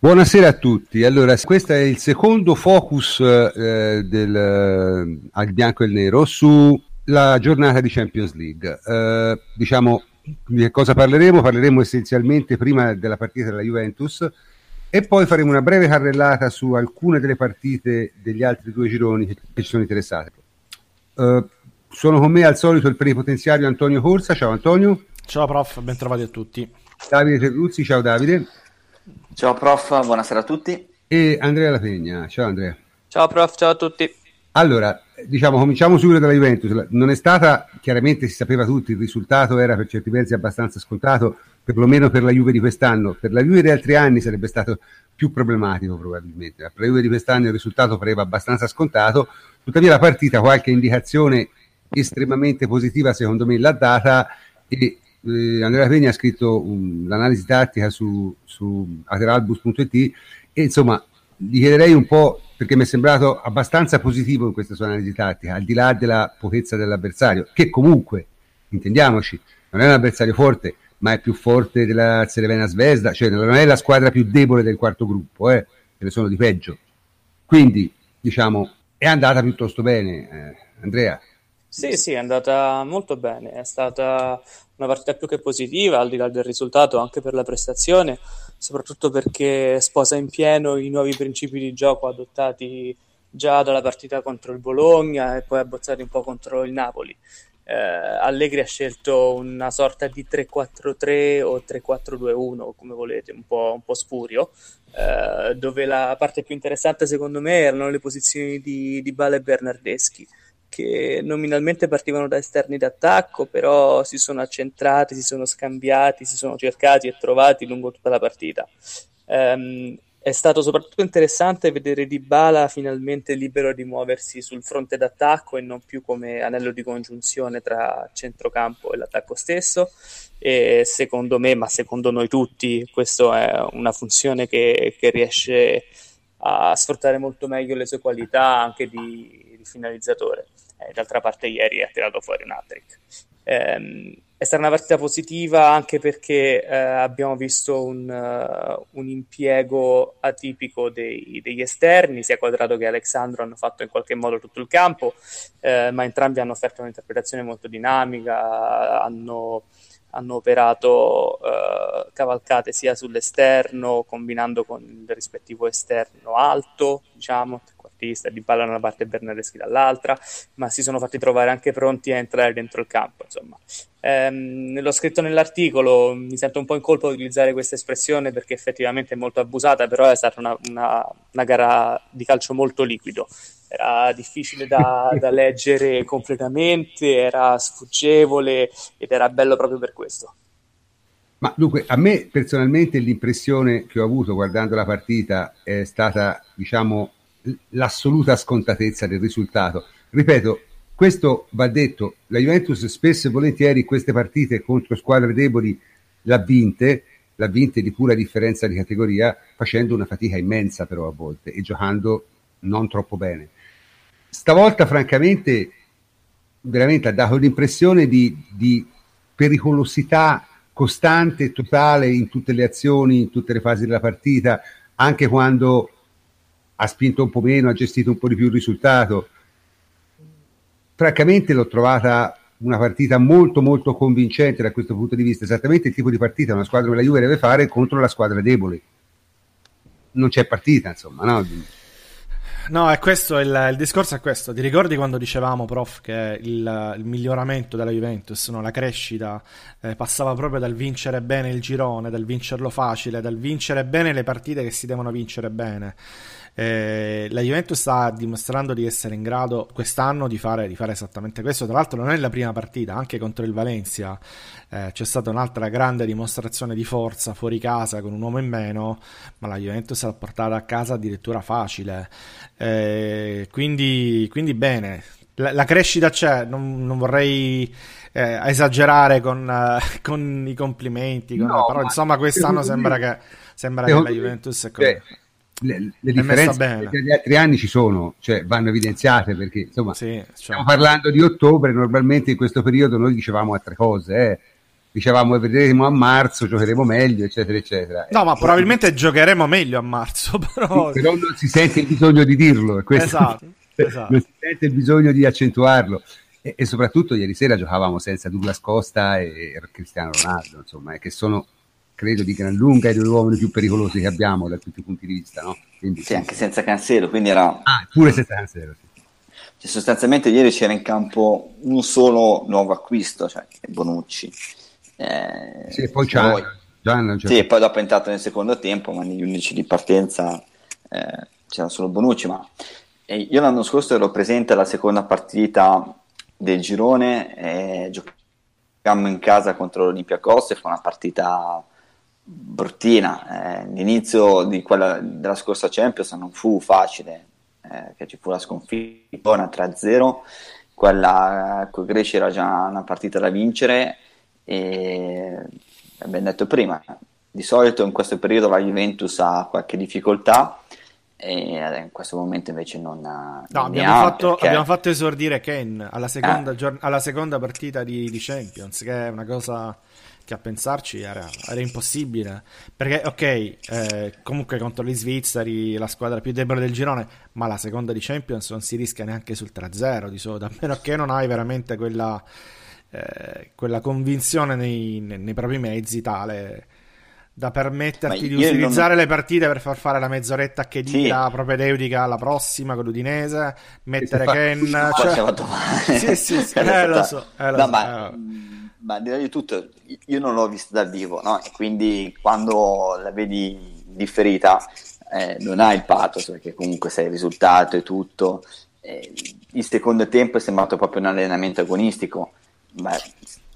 Buonasera a tutti. Allora, questo è il secondo focus eh, del eh, al bianco e il nero sulla giornata di Champions League. Eh, diciamo di che cosa parleremo? Parleremo essenzialmente prima della partita della Juventus e poi faremo una breve carrellata su alcune delle partite degli altri due gironi che, ci sono interessate. Uh, sono con me al solito il plenipotenziario Antonio Corsa. Ciao Antonio. Ciao prof, ben trovati a tutti. Davide Terruzzi, ciao Davide. Ciao prof, buonasera a tutti. E Andrea Lapegna, ciao Andrea. Ciao prof, ciao a tutti. Allora, diciamo, cominciamo subito dalla Juventus. Non è stata, chiaramente si sapeva tutti, il risultato era per certi versi abbastanza scontato, perlomeno per la Juve di quest'anno. Per la Juve di altri anni sarebbe stato più problematico probabilmente. Per la Juve di quest'anno il risultato pareva abbastanza scontato, tuttavia la partita qualche indicazione estremamente positiva secondo me l'ha data e eh, Andrea Pegna ha scritto um, l'analisi tattica su, su ateralbus.it e insomma gli chiederei un po' perché mi è sembrato abbastanza positivo in questa sua analisi tattica, al di là della pochezza dell'avversario, che comunque, intendiamoci, non è un avversario forte, ma è più forte della Cerevena Svezda, cioè non è la squadra più debole del quarto gruppo, eh, ce ne sono di peggio. Quindi, diciamo, è andata piuttosto bene, eh, Andrea. Sì, sì, è andata molto bene, è stata una partita più che positiva, al di là del risultato, anche per la prestazione, soprattutto perché sposa in pieno i nuovi principi di gioco adottati già dalla partita contro il Bologna e poi abbozzati un po' contro il Napoli. Eh, Allegri ha scelto una sorta di 3-4-3 o 3-4-2-1, come volete, un po', un po spurio, eh, dove la parte più interessante secondo me erano le posizioni di, di Bale e Bernardeschi che nominalmente partivano da esterni d'attacco, però si sono accentrati, si sono scambiati, si sono cercati e trovati lungo tutta la partita. Um, è stato soprattutto interessante vedere Dybala finalmente libero di muoversi sul fronte d'attacco e non più come anello di congiunzione tra centrocampo e l'attacco stesso. E secondo me, ma secondo noi tutti, questa è una funzione che, che riesce a sfruttare molto meglio le sue qualità anche di, di finalizzatore eh, d'altra parte ieri ha tirato fuori un hat-trick. Eh, è stata una partita positiva anche perché eh, abbiamo visto un, uh, un impiego atipico dei, degli esterni, sia Quadrato che Alexandro hanno fatto in qualche modo tutto il campo, eh, ma entrambi hanno offerto un'interpretazione molto dinamica, hanno, hanno operato uh, cavalcate sia sull'esterno, combinando con il rispettivo esterno alto, diciamo, trequartista, Di Balla da una parte e Bernardeschi dall'altra, ma si sono fatti trovare anche pronti a entrare dentro il campo. Insomma. Ehm, l'ho scritto nell'articolo, mi sento un po' in colpa di utilizzare questa espressione perché effettivamente è molto abusata, però è stata una, una, una gara di calcio molto liquido. Era difficile da, da leggere completamente, era sfuggevole ed era bello proprio per questo. Ma dunque, a me personalmente l'impressione che ho avuto guardando la partita è stata, diciamo, l'assoluta scontatezza del risultato. Ripeto, questo va detto, la Juventus spesso e volentieri queste partite contro squadre deboli l'ha vinte, l'ha vinte di pura differenza di categoria, facendo una fatica immensa però a volte e giocando non troppo bene. Stavolta francamente veramente ha dato l'impressione di, di pericolosità costante e totale in tutte le azioni, in tutte le fasi della partita, anche quando ha spinto un po' meno, ha gestito un po' di più il risultato. Francamente l'ho trovata una partita molto molto convincente da questo punto di vista, esattamente il tipo di partita una squadra come la Juve deve fare contro la squadra debole. Non c'è partita, insomma, no? No, è questo il, il, discorso è questo. Ti ricordi quando dicevamo, prof, che il, il miglioramento della Juventus, no? la crescita, eh, passava proprio dal vincere bene il girone, dal vincerlo facile, dal vincere bene le partite che si devono vincere bene. Eh, la Juventus sta dimostrando di essere in grado quest'anno di fare, di fare, esattamente questo. Tra l'altro, non è la prima partita, anche contro il Valencia eh, c'è stata un'altra grande dimostrazione di forza fuori casa con un uomo in meno, ma la Juventus l'ha portata a casa addirittura facile. Eh, quindi, quindi, bene, la, la crescita c'è, non, non vorrei. Eh, esagerare con, uh, con, i complimenti, con, no, però insomma quest'anno sembra che, sembra che la Juventus è così le, le differenze degli altri anni ci sono, cioè vanno evidenziate perché insomma sì, cioè. stiamo parlando di ottobre, normalmente in questo periodo noi dicevamo altre cose, eh. dicevamo vedremo a marzo, giocheremo meglio, eccetera, eccetera. No, ma probabilmente giocheremo meglio a marzo, però... però non si sente il bisogno di dirlo. Esatto, esatto. Non si sente il bisogno di accentuarlo. E, e, soprattutto ieri sera giocavamo senza Douglas Costa e, e Cristiano Ronaldo, insomma, che sono, credo, di gran lunga i due uomini più pericolosi che abbiamo da tutti i punti di vista, no? Quindi, sì, anche senza Cancelo, quindi era... Ah, pure senza Cancelo, sì. Cioè, sostanzialmente ieri c'era in campo un solo nuovo acquisto, cioè Bonucci. Eh, sì, poi c'ha, poi, Gian, sì, e poi dopo è entrato nel secondo tempo, ma negli 11 di partenza eh, c'era solo Bonucci. Ma eh, io l'anno scorso ero presente alla seconda partita del girone e giocammo in casa contro l'Olympiacos e fu una partita bruttina. Eh, l'inizio di quella, della scorsa Champions non fu facile, eh, che ci fu la sconfitta 3-0, quella con i greci era già una partita da vincere e abbiamo detto prima, di solito in questo periodo la Juventus ha qualche difficoltà e in questo momento invece non ha. No, abbiamo, ha fatto, perché... abbiamo, fatto, esordire Ken alla seconda, eh. giorn- alla seconda partita di, di, Champions, che è una cosa che a pensarci era, era impossibile. Perché, ok, eh, comunque contro gli svizzeri, la squadra più debole del girone, ma la seconda di Champions non si rischia neanche sul 3-0 di solito, a meno che non hai veramente quella, eh, quella convinzione nei, nei, nei, propri mezzi tale da permetterti di utilizzare non... le partite per far fare la mezz'oretta che sì. propedeutica alla prossima con l'Udinese, mettere Ken... Fa... Cioè... sì, sì, sì, eh, lo so. Eh, lo no, so. Eh ma direi di tutto, io non l'ho vista dal vivo, no? E quindi quando la vedi differita eh, non hai il pathos perché comunque sei il risultato e tutto. Eh, il secondo tempo è sembrato proprio un allenamento agonistico ma,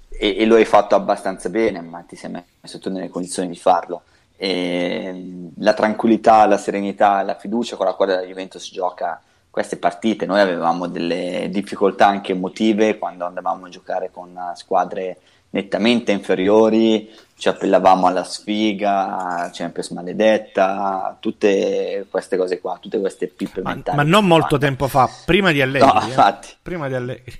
e, e, lo hai fatto abbastanza bene, ma ti sei messo tu nelle condizioni di farlo. E la tranquillità, la serenità, la fiducia con la quale la Juventus gioca queste partite. Noi avevamo delle difficoltà anche emotive quando andavamo a giocare con squadre nettamente inferiori, ci appellavamo alla sfiga, Champions maledetta, tutte queste cose qua, tutte queste pippe ma, mentali. Ma non molto tempo fa, prima di Allegri. No, eh? infatti. Prima di Allegri.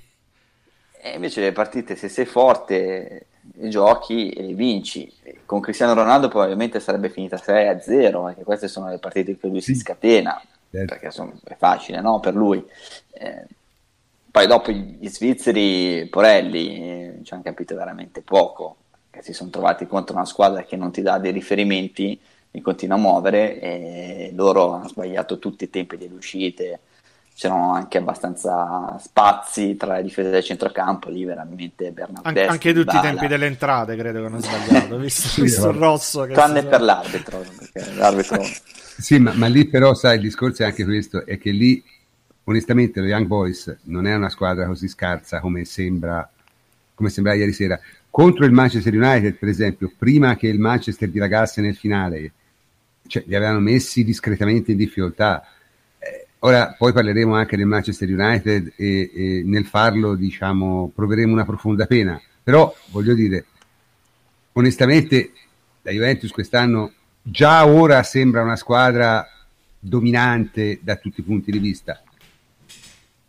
E invece le partite, se sei forte, giochi e vinci. Con Cristiano Ronaldo probabilmente sarebbe finita 6-0, perché queste sono le partite in cui lui si scatena. Perché insomma, è facile no? per lui. Eh, poi dopo gli svizzeri, Porelli, eh, ci hanno capito veramente poco, che si sono trovati contro una squadra che non ti dà dei riferimenti, li continua a muovere e loro hanno sbagliato tutti i tempi delle uscite, c'erano anche abbastanza spazi tra le difese del centrocampo, lì veramente Bernardeschi, An- Anche tutti i tempi delle entrate credo che hanno sbagliato, visto, visto il rosso. Tranne per l'arbitro, perché l'arbitro... Sì, ma, ma, lì però, sai, il discorso è anche questo, è che lì, onestamente, lo Young Boys non è una squadra così scarsa come sembra, come sembrava ieri sera. Contro il Manchester United, per esempio, prima che il Manchester dilagasse nel finale, cioè, li avevano messi discretamente in difficoltà. Ora, poi parleremo anche del Manchester United e, e nel farlo, diciamo, proveremo una profonda pena. Però, voglio dire, onestamente, la Juventus quest'anno già ora sembra una squadra dominante da tutti i punti di vista.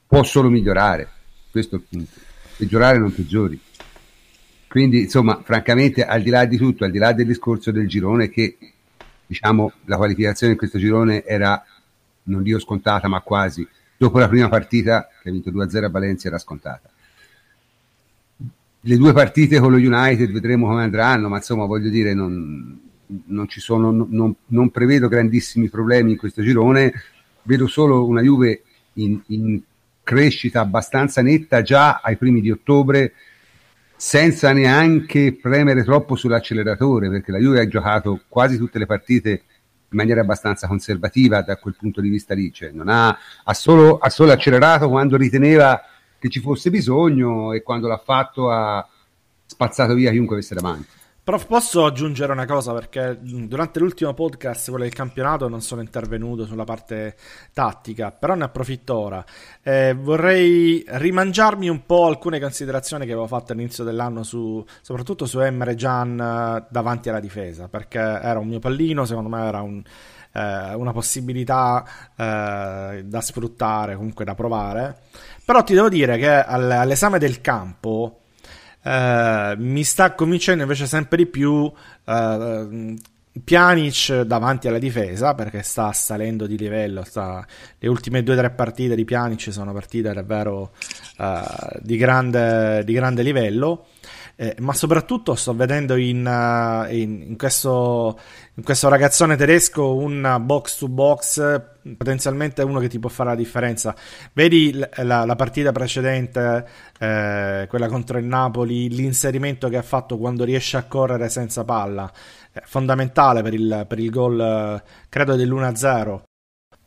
Può solo migliorare, questo è il punto. Peggiorare non peggiori. Quindi, insomma, francamente, al di là di tutto, al di là del discorso del girone, che diciamo la qualificazione in questo girone era, non dico scontata, ma quasi. Dopo la prima partita, che ha vinto 2-0 a Valencia, era scontata. Le due partite con lo United vedremo come andranno, ma insomma, voglio dire, non, non, sono, non, non, prevedo grandissimi problemi in questo girone, vedo solo una Juve in, in crescita abbastanza netta già ai primi di ottobre, senza neanche premere troppo sull'acceleratore, perché la Juve ha giocato quasi tutte le partite in maniera abbastanza conservativa da quel punto di vista lì, cioè non ha, ha, solo, ha solo accelerato quando riteneva che ci fosse bisogno e quando l'ha fatto ha spazzato via chiunque avesse davanti. Prof, posso aggiungere una cosa perché durante l'ultimo podcast, quello del campionato, non sono intervenuto sulla parte tattica, però ne approfitto ora. Eh, vorrei rimangiarmi un po' alcune considerazioni che avevo fatto all'inizio dell'anno, su, soprattutto su Emre Gian eh, davanti alla difesa, perché era un mio pallino, secondo me era un, eh, una possibilità eh, da sfruttare, comunque da provare. Però ti devo dire che all'esame del campo eh, mi sta convincendo invece sempre di più eh, Pjanic davanti alla difesa perché sta salendo di livello. Sta... Le ultime due o tre partite di Pjanic sono partite davvero uh, di, grande, di, grande, livello. Eh, ma soprattutto sto vedendo in, uh, in, in, questo, in, questo, ragazzone tedesco un box to box potenzialmente uno che ti può fare la differenza. Vedi la, la partita precedente, eh, quella contro il Napoli, l'inserimento che ha fatto quando riesce a correre senza palla fondamentale per il, per il gol, eh, credo dell'1-0.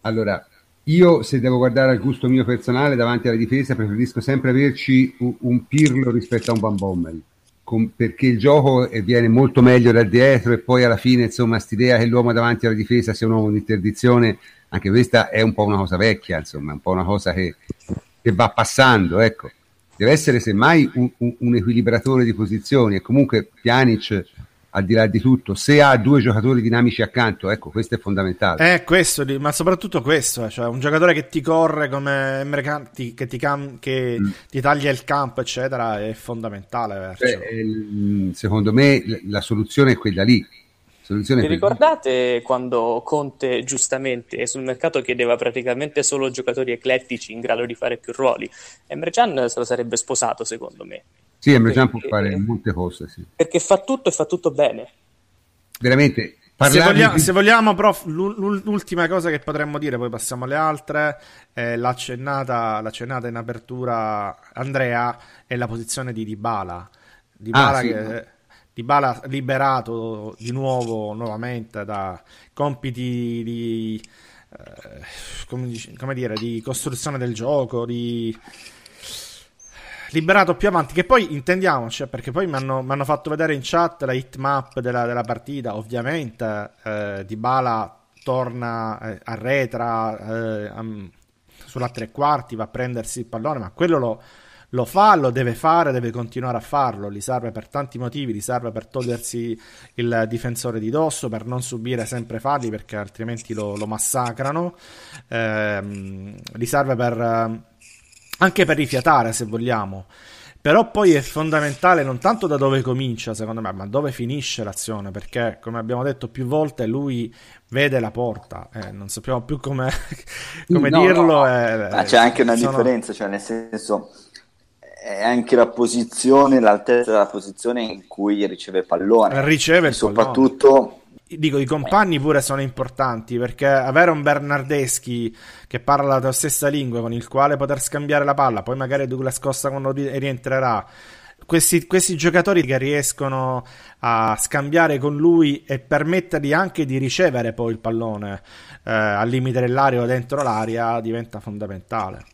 Allora, io se devo guardare al gusto mio personale davanti alla difesa preferisco sempre averci un, un Pirlo rispetto a un Van Bommel con, perché il gioco viene molto meglio da dietro e poi alla fine insomma quest'idea che l'uomo davanti alla difesa sia un uomo di interdizione anche questa è un po' una cosa vecchia insomma un po' una cosa che, che va passando ecco. Deve essere semmai un, un, un equilibratore di posizioni e comunque Pjanic al di là di tutto, se ha due giocatori dinamici accanto, ecco, questo è fondamentale. Eh, questo, ma soprattutto questo, cioè un giocatore che ti corre come Mercanti, che, ti, cam- che mm. ti taglia il campo, eccetera, è fondamentale. Beh, secondo me la soluzione è quella lì. Vi ricordate quando Conte giustamente sul mercato chiedeva praticamente solo giocatori eclettici in grado di fare più ruoli? Emre Can se lo sarebbe sposato secondo me. Sì, Emre può fare molte cose, sì. Perché fa tutto e fa tutto bene. Veramente. Se vogliamo, di... se vogliamo, prof, l'ultima cosa che potremmo dire, poi passiamo alle altre, eh, l'accennata, l'accennata in apertura Andrea è la posizione di Dybala. Dybala, ah, sì, che, Dybala liberato di nuovo, nuovamente da compiti di, eh, come, come dire, di costruzione del gioco, di liberato più avanti. Che poi intendiamoci, perché poi mi hanno fatto vedere in chat la hitmap della, della partita. Ovviamente, eh, Di Bala torna, eh, arretra eh, um, sulla tre quarti, va a prendersi il pallone, ma quello lo, lo fa, lo deve fare, deve continuare a farlo. Gli serve per tanti motivi, gli serve per togliersi il difensore di dosso, per non subire sempre falli perché altrimenti lo, lo massacrano. Eh, gli serve per anche per rifiatare se vogliamo. Però poi è fondamentale non tanto da dove comincia, secondo me, ma dove finisce l'azione, perché come abbiamo detto più volte, lui vede la porta, eh, non sappiamo più come, come no, dirlo. No. Eh, ma c'è anche una sono... differenza, cioè nel senso è anche la posizione, l'altezza della posizione in cui riceve pallone. Riceve il soprattutto pallone dico, i compagni pure sono importanti perché avere un Bernardeschi che parla la tua stessa lingua con il quale poter scambiare la palla, poi magari Douglas Costa quando rientrerà. Questi, questi, giocatori che riescono a scambiare con lui e permettergli anche di ricevere poi il pallone eh, al limite dell'area o dentro l'area diventa fondamentale.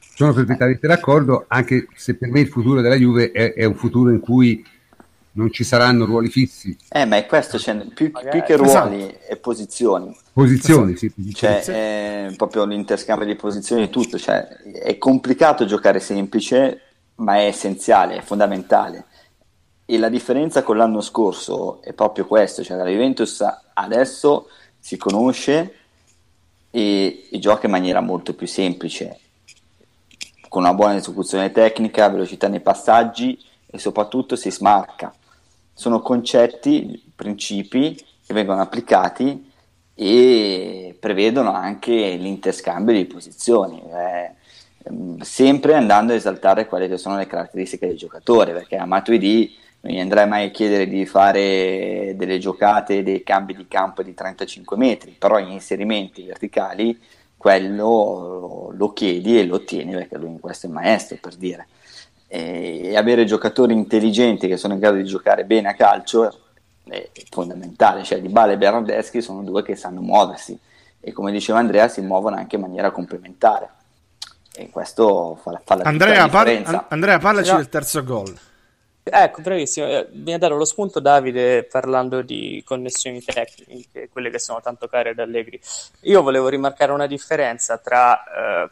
Sono perfettamente d'accordo, anche se per me il futuro della Juve è, è un futuro in cui non ci saranno ruoli fissi. Eh, ma è questo, cioè, più, più, che ruoli esatto. e posizioni. Posizioni, esatto. sì. Posizioni. Cioè, è proprio l'interscambio di posizioni e tutto. Cioè, è complicato giocare semplice, ma è essenziale, è fondamentale. E la differenza con l'anno scorso è proprio questo, cioè la Juventus adesso si conosce e, e gioca in maniera molto più semplice, con una buona esecuzione tecnica, velocità nei passaggi e soprattutto si smarca sono concetti, principi che vengono applicati e prevedono anche l'interscambio di posizioni, eh, sempre andando a esaltare quelle che sono le caratteristiche del giocatore, perché a Matuidi non gli andrai mai a chiedere di fare delle giocate, dei cambi di campo di 35 metri, però gli inserimenti verticali quello lo chiedi e lo ottieni perché lui in questo è maestro per dire e avere giocatori intelligenti che sono in grado di giocare bene a calcio è fondamentale, cioè Di Bale e Bernardeschi sono due che sanno muoversi e come diceva Andrea si muovono anche in maniera complementare e questo fa, fa la Andrea, par- Andrea parlaci no. del terzo gol Ecco, bravissimo. Eh, mi ha dato lo spunto Davide parlando di connessioni tecniche, quelle che sono tanto care ad Allegri. Io volevo rimarcare una differenza tra eh,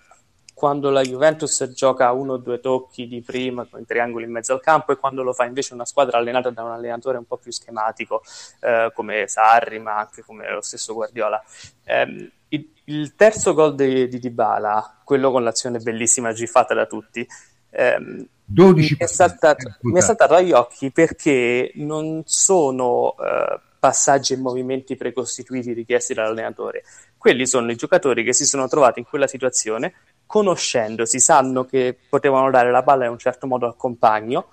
quando la Juventus gioca uno o due tocchi di prima con i triangoli in mezzo al campo e quando lo fa invece una squadra allenata da un allenatore un po' più schematico eh, come Sarri ma anche come lo stesso Guardiola. Eh, il, il, terzo gol di, di Dybala, quello con l'azione bellissima giffata da tutti, ehm, 12 mi è, saltato, mi è saltato agli occhi perché non sono uh, passaggi e movimenti precostituiti richiesti dall'allenatore. Quelli sono i giocatori che si sono trovati in quella situazione, conoscendosi, sanno che potevano dare la palla in un certo modo al compagno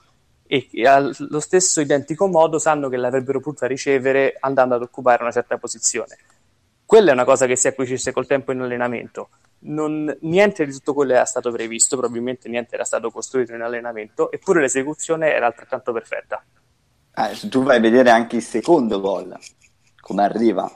e allo stesso identico modo sanno che l'avrebbero potuta ricevere andando ad occupare una certa posizione. Quella è una cosa che si acquisisce col tempo in allenamento non, niente di tutto quello era stato previsto, probabilmente niente era stato costruito in allenamento, eppure l'esecuzione era altrettanto perfetta. Eh, tu vai a vedere anche il secondo gol, come arriva,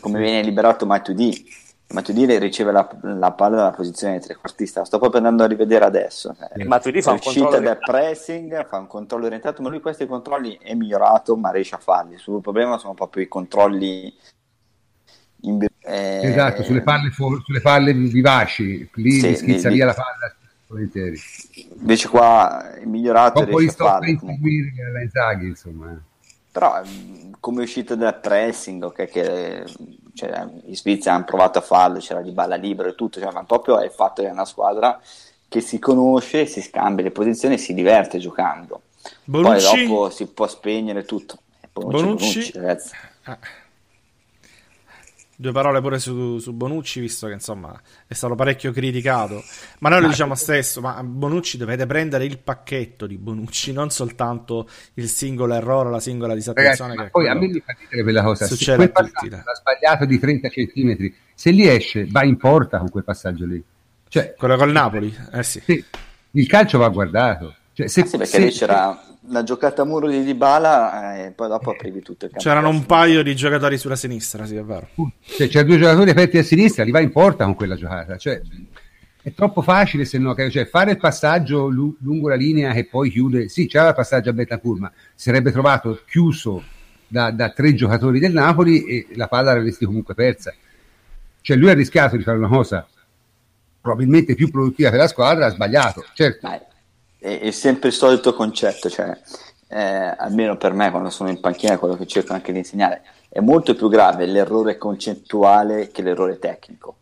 come viene liberato Matuidi. Matuidi riceve la, la palla dalla posizione di trequartista, sto proprio andando a rivedere adesso. Eh, Matuidi fa un controllo del pressing, fa un controllo orientato, ma lui questi controlli è migliorato, ma riesce a farli. Il suo problema sono proprio i controlli in... Eh... Esatto, sulle palle, fu- sulle palle vivaci, lì sì, schizza lì, via lì. la palla volentieri. Invece qua è migliorato. Un po' gli sto a inseguire la Inzaghi, insomma. Eh. Però come uscita dal pressing, okay, che cioè, i Svizzeri hanno provato a farlo, c'era di balla libera e tutto, cioè, ma proprio è il fatto che è una squadra che si conosce, si scambia le posizioni e si diverte giocando. Bonucci. Poi dopo si può spegnere tutto. Bonucci, Bonucci, Bonucci ah. Due parole pure su, su, Bonucci, visto che insomma è stato parecchio criticato. Ma noi lo diciamo stesso: ma Bonucci dovete prendere il pacchetto di Bonucci, non soltanto il singolo errore, la singola disattenzione. Ragazzi, poi a me mi fa dire quella cosa: succede se quel passaggio ha sbagliato di 30 centimetri, se li esce, va in porta con quel passaggio lì. Cioè, quello col Napoli, eh sì. sì. Il calcio va guardato. Cioè, se, ah sì, perché se, lì c'era la giocata a muro di Dybala eh, e poi dopo aprivi tutto il campo. C'erano un paio di giocatori sulla sinistra, sì, è vero. Cioè, c'è due giocatori aperti a sinistra, li va in porta con quella giocata. Cioè, è troppo facile se no, cioè, fare il passaggio lu- lungo la linea e poi chiude. Sì, c'era il passaggio a Betancourt, ma si sarebbe trovato chiuso da, da, tre giocatori del Napoli e la palla l'avresti comunque persa. Cioè, lui ha rischiato di fare una cosa probabilmente più produttiva per la squadra, ha sbagliato. Certo. Beh è, è sempre il solito concetto, cioè, eh, almeno per me quando sono in panchina quello che cerco anche di insegnare, è molto più grave l'errore concettuale che l'errore tecnico.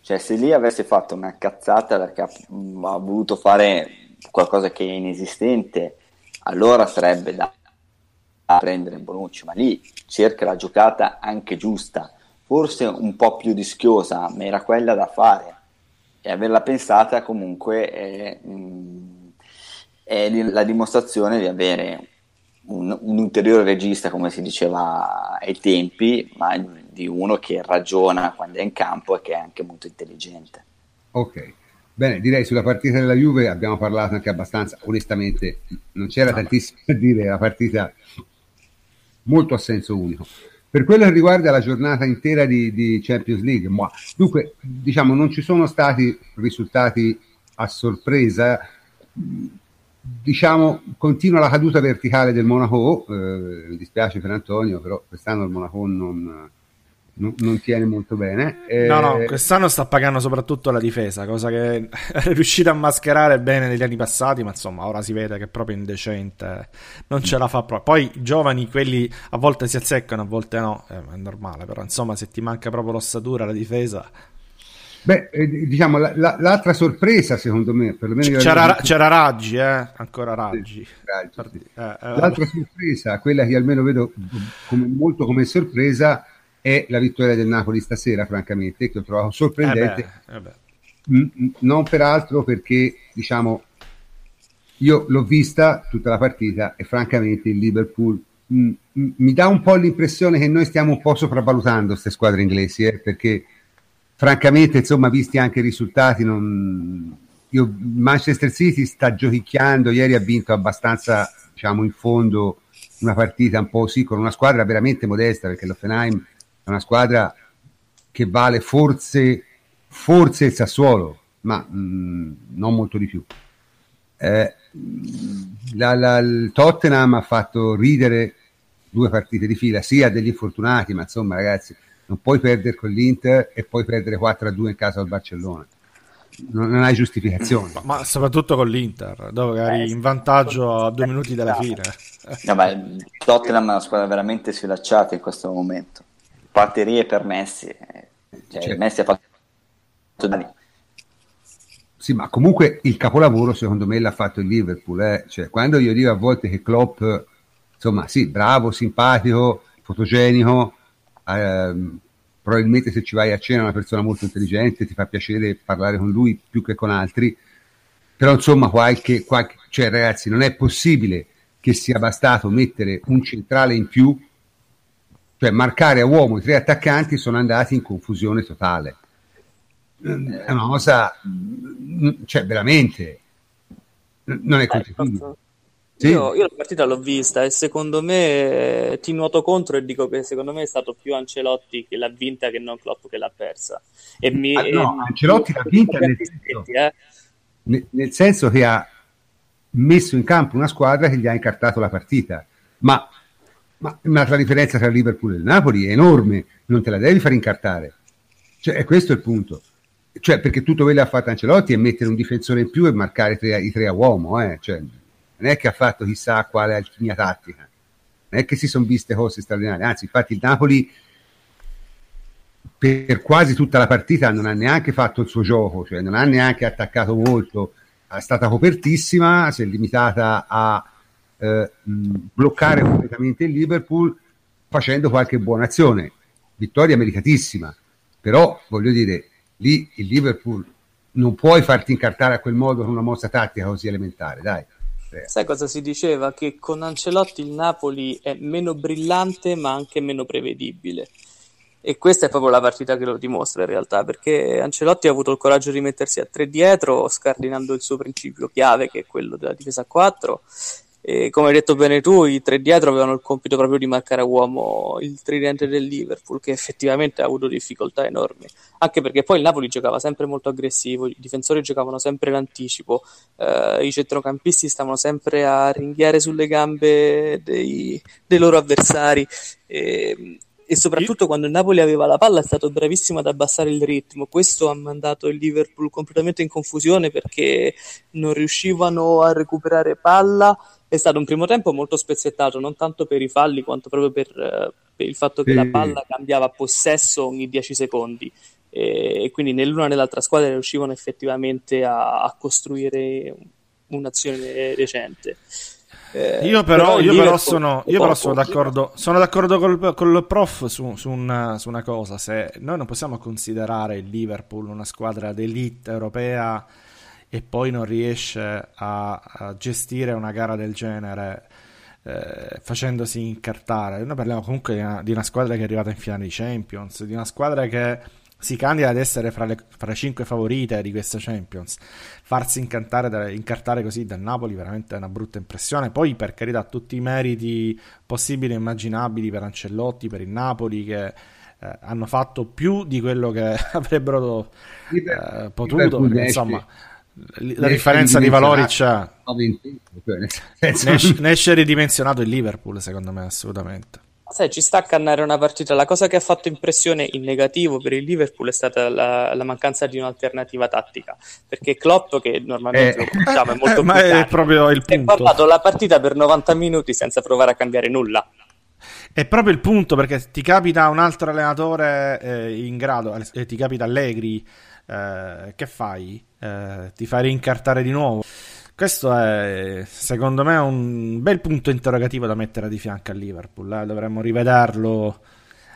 Cioè, se lì avesse fatto una cazzata perché ha, mm, ha voluto fare qualcosa che è inesistente, allora sarebbe da, da prendere Bonucci, ma lì cerca la giocata anche giusta, forse un po' più rischiosa, ma era quella da fare. E averla pensata comunque è, mh, mm, è la dimostrazione di avere un, un, ulteriore regista, come si diceva ai tempi, ma di uno che ragiona quando è in campo e che è anche molto intelligente. Ok, bene, direi sulla partita della Juve abbiamo parlato anche abbastanza, onestamente non c'era tantissimo da dire, la partita molto a senso unico. Per quello che riguarda la giornata intera di, di Champions League, ma, dunque, diciamo, non ci sono stati risultati a sorpresa diciamo, continua la caduta verticale del Monaco, eh, mi dispiace per Antonio, però quest'anno il Monaco non, non, non tiene molto bene. Eh, no, no, quest'anno sta pagando soprattutto la difesa, cosa che è riuscita a mascherare bene negli anni passati, ma insomma ora si vede che è proprio indecente, non ce la fa proprio. Poi i giovani, quelli a volte si azzeccano, a volte no, eh, è normale, però insomma se ti manca proprio l'ossatura, la difesa Beh, eh, diciamo, la, la, l'altra sorpresa, secondo me, perlomeno c'era, c'era Raggi, eh? ancora Raggi. Raggi. Eh, eh, l'altra sorpresa, quella che almeno vedo come, molto come sorpresa, è la vittoria del Napoli stasera, francamente, che ho trovato sorprendente. Eh beh, mm, non peraltro perché, diciamo, io l'ho vista tutta la partita e francamente il Liverpool mh, mh, mi dà un po' l'impressione che noi stiamo un po' sopravvalutando queste squadre inglesi, perché francamente, insomma, visti anche i risultati, non... Io, Manchester City sta giochicchiando, ieri ha vinto abbastanza, diciamo, in fondo una partita un po' sì, con una squadra veramente modesta, perché l'Offenheim è una squadra che vale forse, forse il Sassuolo, ma mh, mm, non molto di più. Eh, la, la, il Tottenham ha fatto ridere due partite di fila, sia degli infortunati, ma insomma ragazzi, non puoi perdere con l'Inter e poi perdere 4-2 in casa al Barcellona. Non, non hai giustificazione. Ma, ma, soprattto con l'Inter, dove eri eh, in vantaggio a due minuti dalla fine. Vabbè, Tottenham è una squadra veramente sfilacciata in questo momento. Batterie per Messi. Cioè, cioè. Messi ha fatto Sì, ma comunque il capolavoro secondo me l'ha fatto il Liverpool. Eh? Cioè, quando io dico a volte che Klopp, insomma, sì, bravo, simpatico, fotogenico, ehm, probabilmente se ci vai a cena è una persona molto intelligente, ti fa piacere parlare con lui più che con altri, però insomma qualche, qualche cioè ragazzi non è possibile che sia bastato mettere un centrale in più, cioè marcare a uomo i tre attaccanti sono andati in confusione totale è una cosa, cioè veramente, non è così. Eh, sì. io, io, la partita l'ho vista e secondo me ti nuoto contro e dico che secondo me è stato più Ancelotti che l'ha vinta che non Klopp che l'ha persa. E mi, ah, no, e, Ancelotti l'ha vinta nel senso, eh? nel, nel senso che ha messo in campo una squadra che gli ha incartato la partita, ma, ma, ma la differenza tra Liverpool e Napoli è enorme, non te la devi far incartare. Cioè, questo è il punto cioè perché tutto quello che ha fatto Ancelotti è mettere un difensore in più e marcare tre, i tre a uomo, eh? cioè, non è che ha fatto chissà quale alchimia tattica, non è che si sono viste cose straordinarie, anzi infatti il Napoli per quasi tutta la partita non ha neanche fatto il suo gioco, cioè non ha neanche attaccato molto, è stata copertissima, si è limitata a eh, bloccare completamente il Liverpool facendo qualche buona azione, vittoria meritatissima, però voglio dire lì il Liverpool non puoi farti incartare a quel modo con una mossa tattica così elementare, dai. Sai cosa si diceva? Che con Ancelotti il Napoli è meno brillante ma anche meno prevedibile. E questa è proprio la partita che lo dimostra in realtà, perché Ancelotti ha avuto il coraggio di mettersi a tre dietro, scardinando il suo principio chiave, che è quello della difesa a 4, e come hai detto bene tu, i tre dietro avevano il compito proprio di marcare a uomo il tridente del Liverpool, che effettivamente ha avuto difficoltà enormi. Anche perché poi il Napoli giocava sempre molto aggressivo, i difensori giocavano sempre l'anticipo, eh, i centrocampisti stavano sempre a ringhiare sulle gambe dei, dei loro avversari. E, e soprattutto quando il Napoli aveva la palla è stato bravissimo ad abbassare il ritmo. Questo ha mandato il Liverpool completamente in confusione perché non riuscivano a recuperare palla. È stato un primo tempo molto spezzettato, non tanto per i falli quanto proprio per, uh, per il fatto che sì. la palla cambiava possesso ogni 10 secondi e, e quindi nell'una e nell'altra squadra riuscivano effettivamente a, a costruire un'azione recente. Eh, io però, però, io però sono, io però sono d'accordo, sono d'accordo col, col prof su, su, una, su, una, cosa. Se noi non possiamo considerare il Liverpool una squadra d'elite europea e poi non riesce a, a gestire una gara del genere eh, facendosi incartare. Noi parliamo comunque di una, di una, squadra che è arrivata in finale di Champions, di una squadra che si candida ad essere fra le, fra le cinque favorite di questa Champions. Farsi incantare, incartare così dal Napoli veramente è una brutta impressione. Poi, per carità, tutti i meriti possibili e immaginabili per Ancellotti, per il Napoli, che eh, hanno fatto più di quello che avrebbero eh, potuto. Perché, insomma, la differenza di valori c'è. Ne esce ridimensionato il Liverpool, secondo me, assolutamente. Sai, ci sta a cannare una partita. La cosa che ha fatto impressione in negativo per il Liverpool è stata la, la mancanza di un'alternativa tattica. Perché Klopp, che normalmente eh, lo conosciamo, è molto eh, Ma è proprio il punto. Ha guardato la partita per 90 minuti senza provare a cambiare nulla. È proprio il punto perché ti capita un altro allenatore eh, in grado, eh, ti capita Allegri, eh, che fai? Eh, ti fai rincartare di nuovo. Questo è, secondo me, un bel punto interrogativo da mettere di fianco a Liverpool. Eh? Dovremmo rivederlo.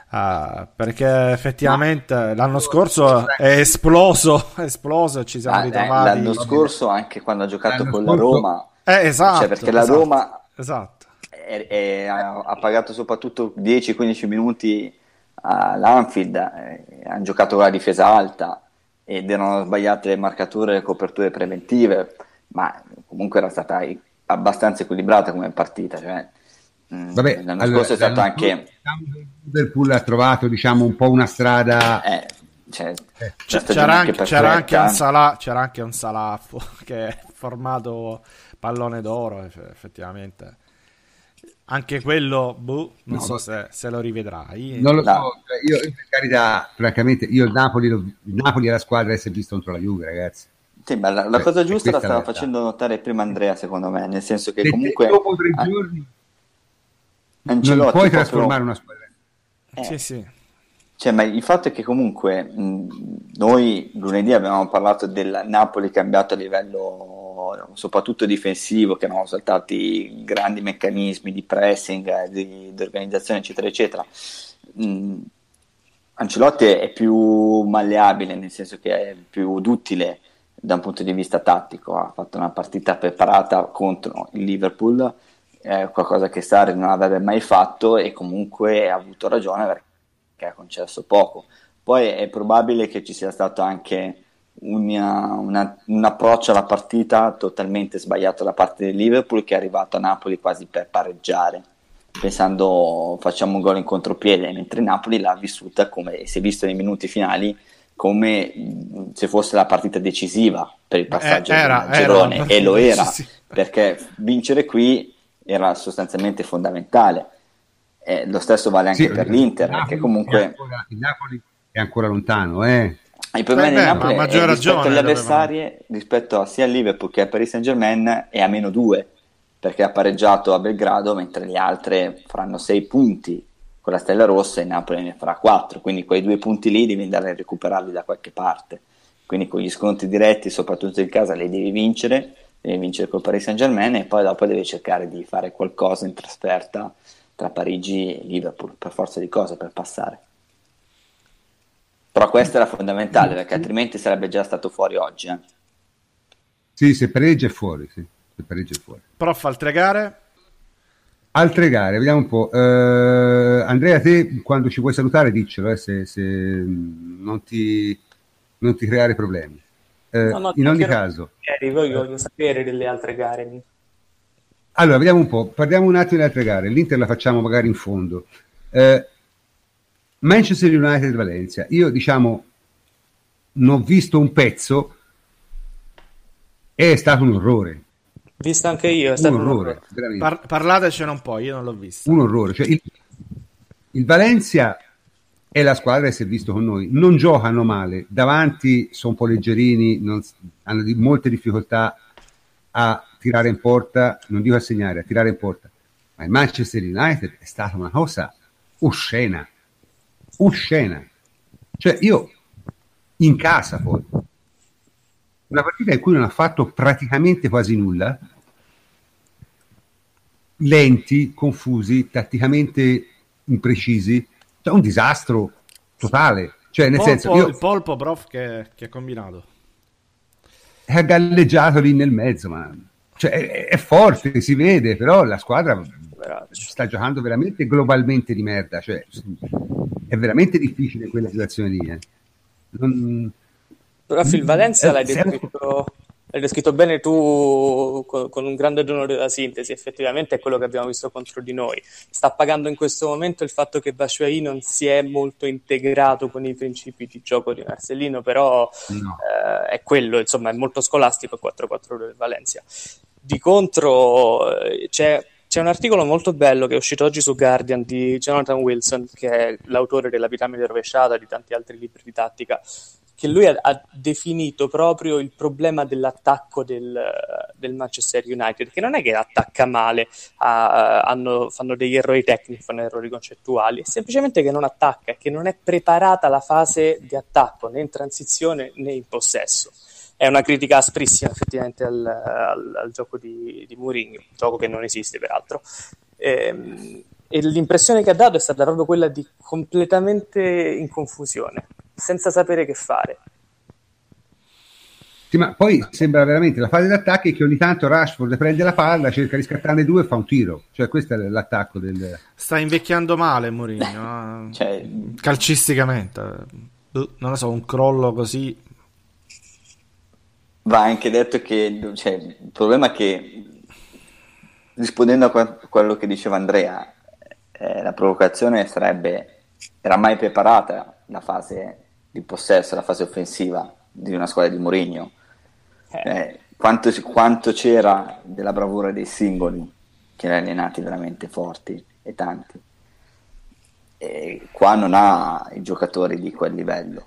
Uh, perché effettivamente Ma, l'anno scorso è esploso, è esploso e ci siamo ah, ritrovati. L'anno scorso, anche quando ha giocato l'anno con scorso... la Roma, eh, esatto, cioè perché esatto, la Roma esatto. È, è, ha, ha, pagato soprattutto 10-15 minuti all'Anfield, eh, hanno giocato con la difesa alta ed erano sbagliate le marcature e le coperture preventive ma comunque era stata abbastanza equilibrata come partita. Cioè, mm, Vabbè, l'anno allora, scorso è stato anche. Liverpool ha trovato diciamo, un po' una strada. Eh, cioè, eh. c'era, anche, c'era, anche un Salah, c'era anche un Salah che è formato pallone d'oro, effettivamente. Anche quello, boh, non no, so se, se, lo rivedrai. Non lo no. so, cioè, io per carità, francamente, io il Napoli, il Napoli è la squadra che si è visto contro la Juve, ragazzi. Sì, ma la, la eh, cosa giusta la stava facendo notare prima Andrea, secondo me, nel senso che comunque... Dopo tre ah, giorni Ancelotti non puoi trasformare proprio... una squadra. Eh, sì, sì. Cioè, ma il fatto è che comunque mh, noi lunedì abbiamo parlato del Napoli cambiato a livello soprattutto difensivo, che hanno saltati grandi meccanismi di pressing, di, di organizzazione, eccetera, eccetera. Mm, Ancelotti è più malleabile, nel senso che è più duttile da un punto di vista tattico. Ha fatto una partita preparata contro il Liverpool, eh, qualcosa che Sarri non avrebbe mai fatto e comunque ha avuto ragione perché ha concesso poco. Poi è probabile che ci sia stato anche una, una, un approccio alla partita totalmente sbagliato da parte del Liverpool che è arrivato a Napoli quasi per pareggiare pensando facciamo un gol in contropiede mentre Napoli l'ha vissuta come si è visto nei minuti finali come se fosse la partita decisiva per il passaggio eh, era, del girone era, e lo era sì, sì. perché vincere qui era sostanzialmente fondamentale eh, lo stesso vale anche Sì, per l'Inter Napoli perché comunque è ancora- il Napoli è ancora lontano, eh. il problema Eh di beh, Napoli ma a è maggior rispetto ragione alle dovevano- avversarie, rispetto a sia al Liverpool che al Paris Saint Germain, è a meno 2 perché ha pareggiato a Belgrado, mentre le altre faranno 6 punti con la Stella Rossa e Napoli ne farà 4. Quindi quei due punti lì devi andare a recuperarli da qualche parte. Quindi con gli scontri diretti, soprattutto in casa, li devi vincere. Devi vincere col Paris Saint Germain e poi dopo devi cercare di fare qualcosa in trasferta tra Parigi e Liverpool, per forza di cose, per passare. Però questa era fondamentale perché altrimenti sarebbe già stato fuori oggi. eh. Sì, se pareggia è fuori, sì. Se pareggia è fuori. Prof, altre gare? Altre gare, vediamo un po'. Eh, Andrea, te quando ci vuoi salutare, diccelo, eh, se, se non, ti, non ti creare problemi. Eh, No, no, in ogni caso, Ieri, poi voglio sapere delle altre gare. allora vediamo un po', parliamo un attimo delle altre gare. L'Inter la facciamo magari in fondo. Eh, Manchester United Valencia, io diciamo non ho visto un pezzo, è stato un orrore, Visto anche io, è un stato un orrore, orrore. veramente. Par- parlatecene un po', io non l'ho vista. un orrore. Cioè, il, il Valencia è la squadra che si è visto con noi, non giocano male, davanti sono un po' leggerini, non hanno di- molte difficoltà a tirare in porta, non dico a segnare, a tirare in porta. Ma il Manchester United è stata una cosa oscena, oscena. Cioè io in casa poi, una partita in cui non ha fatto praticamente quasi nulla, lenti, confusi, tatticamente imprecisi, cioè un disastro totale. Cioè, nel Polpo- senso, io Il polpo, prof, che, che ha combinato. è galleggiato lì nel mezzo, ma cioè, è, è forte, si vede, però la squadra sta giocando veramente globalmente di merda. Cioè, è veramente difficile quella situazione lì. eh. Non- Però il Valencia Eh, l'hai descritto, l'hai descritto bene tu con, con un grande dono della sintesi, effettivamente è quello che abbiamo visto contro di noi. Sta pagando in questo momento il fatto che Bashuayi non si è molto integrato con i principi di gioco di Marcellino, però no. eh, è quello, insomma, è molto scolastico il 4-4 del Valencia. Di contro eh, c'è, c'è un articolo molto bello che è uscito oggi su Guardian di Jonathan Wilson, che è l'autore della piramide rovesciata e di tanti altri libri di tattica, che lui ha, ha definito proprio il problema dell'attacco del, del Manchester United, che non è che attacca male, ha- hanno- fanno degli errori tecnici, fanno errori concettuali, è semplicemente che non attacca, che non è preparata la fase di attacco né in transizione né in possesso. È una critica asprissima effettivamente al, al- al gioco di, di Mourinho, gioco che non esiste peraltro. Ehm, e l'impressione che ha dato è stata proprio quella di completamente in confusione, senza sapere che fare. Sì, ma poi sembra veramente la fase d'attacco è che ogni tanto Rashford prende la palla, cerca di scattarne due e fa un tiro. Cioè, questo è l'attacco del. Sta invecchiando male Mourinho, eh. Cioè, calcisticamente. Boh, Non lo so, un crollo così. Va anche detto che cioè, il problema è che, rispondendo a que- quello che diceva Andrea, eh, la provocazione sarebbe, era mai preparata la fase di possesso, la fase offensiva di una squadra di Mourinho. Eh, quanto, quanto c'era della bravura dei singoli, che erano allenati veramente forti e tanti. E qua non ha i giocatori di quel livello.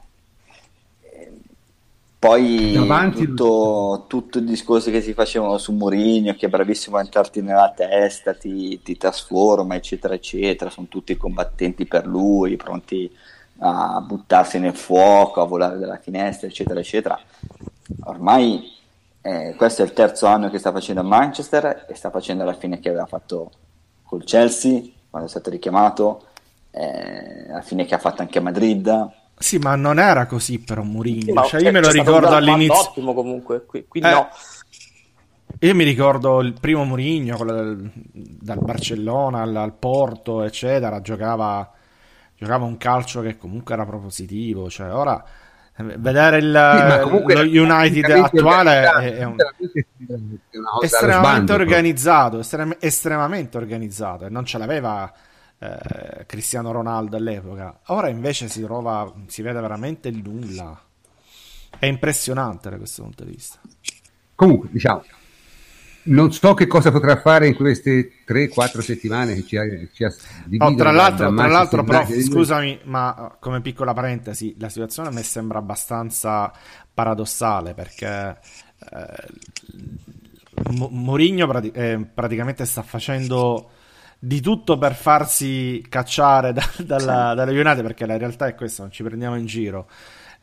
Poi Davanti- tutto, tutto il discorso che si facevano su Mourinho, che è bravissimo a entrarti nella testa, ti, ti trasforma, eccetera, eccetera, sono tutti combattenti per lui, pronti a buttarsi nel fuoco, a volare dalla finestra, eccetera, eccetera. Ormai eh, questo è il terzo anno che sta facendo a Manchester e sta facendo la fine che aveva fatto col Chelsea quando è stato richiamato, eh, la fine che ha fatto anche a Madrid. Sì, ma non era così per un Mourinho. Sì, cioè, io me lo ricordo all'inizio. Ottimo comunque, qui, qui eh, no. Io mi ricordo il primo Mourinho del, dal Barcellona al, al, Porto, eccetera, giocava, giocava un calcio che comunque era propositivo. Cioè, ora vedere il, sì, lo United attuale è, è, un, estremamente organizzato, estrem, estremamente organizzato e non ce l'aveva eh, Cristiano Ronaldo all'epoca. Ora invece si trova, si vede veramente il nulla. È impressionante da questo punto di vista. Comunque, diciamo, non so che cosa potrà fare in queste 3-4 settimane che ci ha, ci ha oh, tra l'altro, tra l'altro prof, scusami, ma uh, come piccola parentesi, la situazione a me sembra abbastanza paradossale perché eh, Mourinho prati- eh, praticamente sta facendo di tutto per farsi cacciare da, dalla, dalla United perché la realtà è questa, non ci prendiamo in giro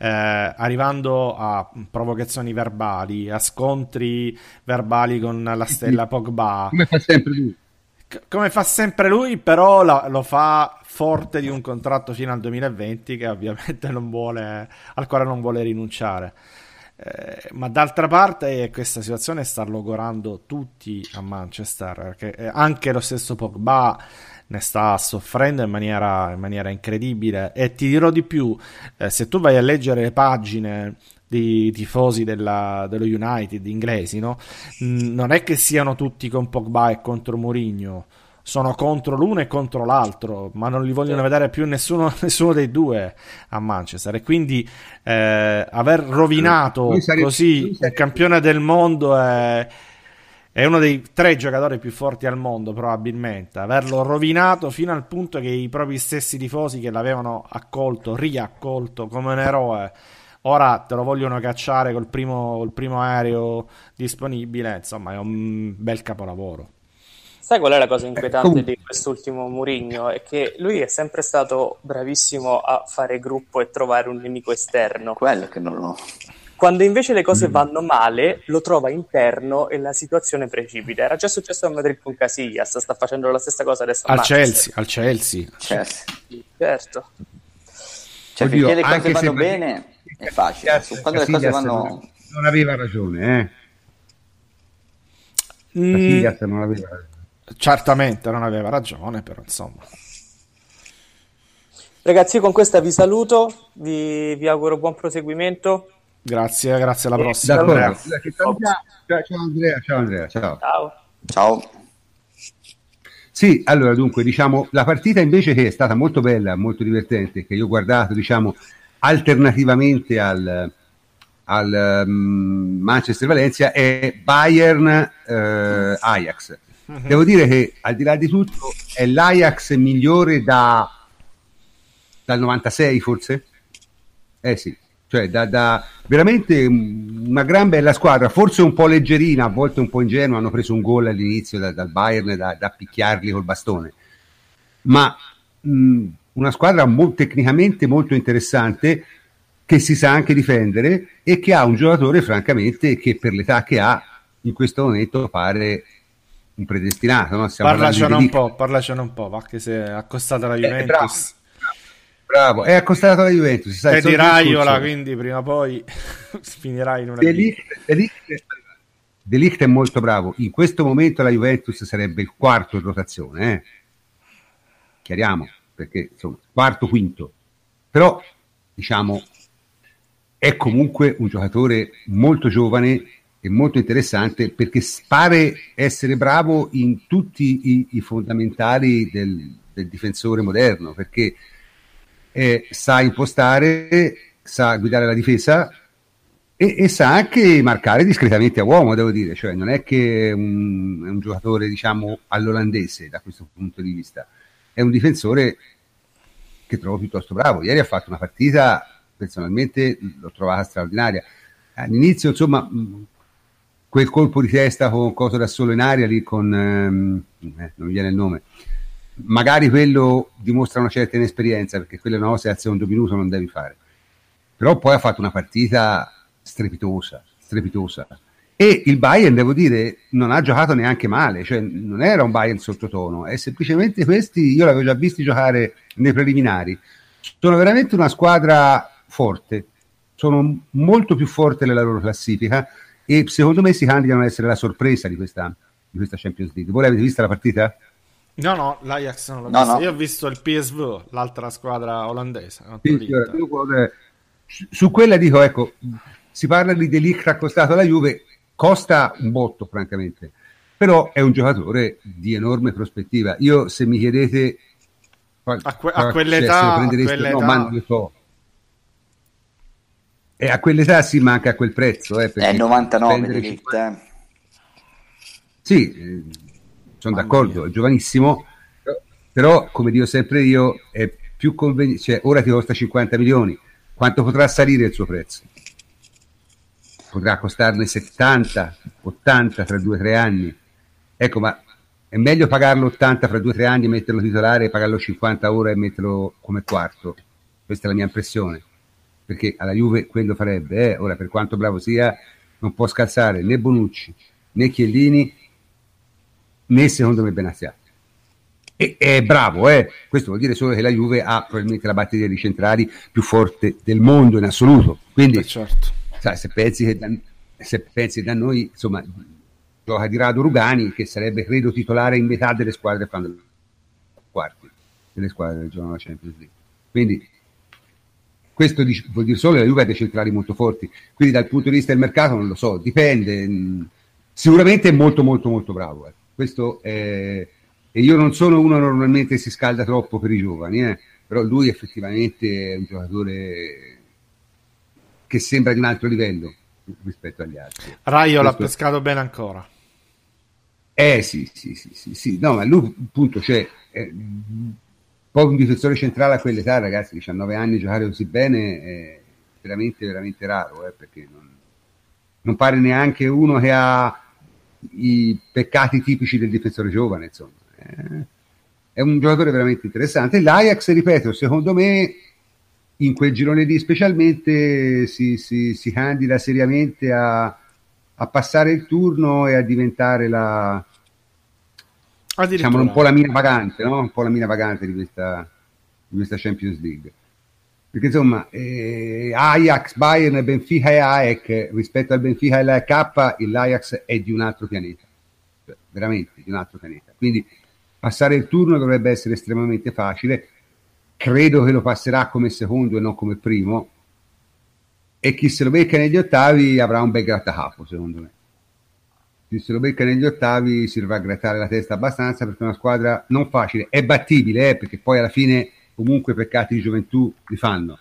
eh, arrivando a provocazioni verbali, a scontri verbali con la stella Pogba. Come fa sempre lui. come fa sempre lui, però la, lo fa forte di un contratto fino al 2020 che ovviamente non vuole, al quale non vuole rinunciare. Eh, ma d'altra parte questa situazione sta logorando tutti a Manchester, perché anche lo stesso Pogba ne sta soffrendo in maniera, in maniera incredibile. E ti dirò di più: eh, se tu vai a leggere le pagine dei tifosi della, dello United inglesi, no? Mm, non è che siano tutti con Pogba e contro Mourinho. Sono contro l'uno e contro l'altro, ma non li vogliono vedere più nessuno, nessuno dei due a Manchester. E quindi eh, aver rovinato così un campione del mondo è, è uno dei tre giocatori più forti al mondo, probabilmente. Averlo rovinato fino al punto che i propri stessi tifosi che l'avevano accolto, riaccolto come un eroe, ora te lo vogliono cacciare col primo, col primo aereo disponibile. Insomma, è un bel capolavoro. Sai qual è la cosa inquietante di quest'ultimo Murigno? È che lui è sempre stato bravissimo a fare gruppo e trovare un nemico esterno. Quello che non lo. Quando invece le cose mm. vanno male, lo trova interno e la situazione precipita. Era già successo a Madrid con Casillas, sta facendo la stessa cosa adesso al Chelsea, al Chelsea. Chelsea. Certo. Cioè, Oddio, finché le cose vanno bene è facile. Quando le cose vanno... Non aveva ragione, eh? Casillas mm. non aveva ragione. Certamente non aveva ragione, però insomma. Ragazzi, con questa vi saluto, vi, vi auguro buon proseguimento Grazie, grazie alla prossima. Andrea. Ciao, ciao Andrea, ciao Andrea, ciao. Ciao. Ciao. Sì, allora dunque diciamo la partita invece che è stata molto bella, molto divertente, che io ho guardato diciamo alternativamente al, al um, Manchester Valencia è Bayern eh, Ajax. Mhm. Devo dire che al di là di tutto è l'Ajax migliore da, dal 96 forse? Eh sì, cioè da, da, veramente una gran bella squadra, forse un po' leggerina, a volte un po' ingenua, hanno preso un gol all'inizio da, dal Bayern da, da, picchiarli col bastone, ma mh, una squadra mo- tecnicamente molto interessante che si sa anche difendere e che ha un giocatore francamente che per l'età che ha in questo momento pare un predestinato. No? Parlacene un po', parlacene un po', va che si è accostata la eh, Juventus. Eh, Bravo, è accostato alla Juventus. Sai, di Raiola, quindi prima o poi finirà in una Delict, è molto bravo. In questo momento la Juventus sarebbe il quarto in rotazione, eh? chiariamo, perché insomma, quarto, quinto. Però, diciamo, è comunque un giocatore molto giovane e molto interessante perché pare essere bravo in tutti i, i fondamentali del, del difensore moderno, perché eh, sa impostare, sa guidare la difesa e, e, sa anche marcare discretamente a uomo, devo dire, cioè non è che è un, è un giocatore diciamo all'olandese da questo punto di vista, è un difensore che trovo piuttosto bravo. Ieri ha fatto una partita, personalmente l'ho trovata straordinaria. All'inizio, insomma, quel colpo di testa con coso da solo in aria lì con... Ehm, eh, non mi viene il nome magari quello dimostra una certa inesperienza, perché quelle no, se al secondo minuto non devi fare. Però poi ha fatto una partita strepitosa, strepitosa. E il Bayern, devo dire, non ha giocato neanche male, cioè non era un Bayern sottotono, è semplicemente questi, io l'avevo già visti giocare nei preliminari, sono veramente una squadra forte, sono molto più forte nella loro classifica e secondo me si candidano ad essere la sorpresa di questa, di questa Champions League. Voi l'avete vista la partita? No, no, l'Ajax non l'ho no, vista. No. Io ho visto il PSV, l'altra squadra olandese. Sì, su quella dico, ecco, si parla di Delict accostato alla Juve, costa un botto, francamente, però è un giocatore di enorme prospettiva. Io, se mi chiedete a, que- a quell'età, a quell'età... No, lo so. E a quell'età si manca a quel prezzo. Eh, è 99 di Ligt, eh. Sì, eh, sono Mamma d'accordo, mia. è giovanissimo, però come dico sempre io, è più conveniente, cioè ora ti costa 50 milioni, quanto potrà salire il suo prezzo? Potrà costarne 70, 80 tra due o tre anni. Ecco, ma è meglio pagarlo 80 fra 2-3 anni e metterlo titolare, pagarlo 50 ora e metterlo come quarto. Questa è la mia impressione. Perché alla Juve quello farebbe. Eh? Ora, per quanto bravo sia, non può scalzare né Bonucci né Chiellini né secondo me Benaziati. E è bravo, eh? questo vuol dire solo che la Juve ha probabilmente la batteria di centrali più forte del mondo in assoluto. Quindi, eh certo. sai, se, pensi che da, se pensi da noi, insomma, gioca di rado Rugani che sarebbe credo titolare in metà delle squadre che fanno quarti delle squadre che giocano la Champions League quindi questo dice, vuol dire solo che la Juve ha dei centrali molto forti quindi dal punto di vista del mercato non lo so dipende sicuramente è molto molto molto bravo eh. Questo è e io non sono uno normalmente si scalda troppo per i giovani eh. però lui effettivamente è un giocatore che sembra di un altro livello rispetto agli altri. Raio l'ha pescato bene ancora. Eh sì, sì, sì, sì, sì. no, ma lui appunto, cioè, eh, poi un difensore centrale a quell'età, ragazzi, 19 anni, giocare così bene è veramente, veramente raro, eh, perché non, non pare neanche uno che ha i peccati tipici del difensore giovane, insomma. Eh, è un giocatore veramente interessante. L'Ajax, ripeto, secondo me in quel girone lì specialmente si, si, si candida seriamente a, a, passare il turno e a diventare la diciamo, un po' la mina vagante, no? un po' la mina vagante di questa, di questa Champions League. Perché insomma, eh, Ajax, Bayern, Benfica e AEK rispetto al Benfica e l'AEK, l'Ajax è di un altro pianeta, cioè, veramente di un altro pianeta. Quindi passare il turno dovrebbe essere estremamente facile. Credo che lo passerà come secondo e non come primo. E chi se lo becca negli ottavi avrà un bel grattacapo secondo me. Chi se lo becca negli ottavi si dovrà grattare la testa abbastanza perché è una squadra non facile. È battibile eh, perché poi alla fine comunque peccati di gioventù li fanno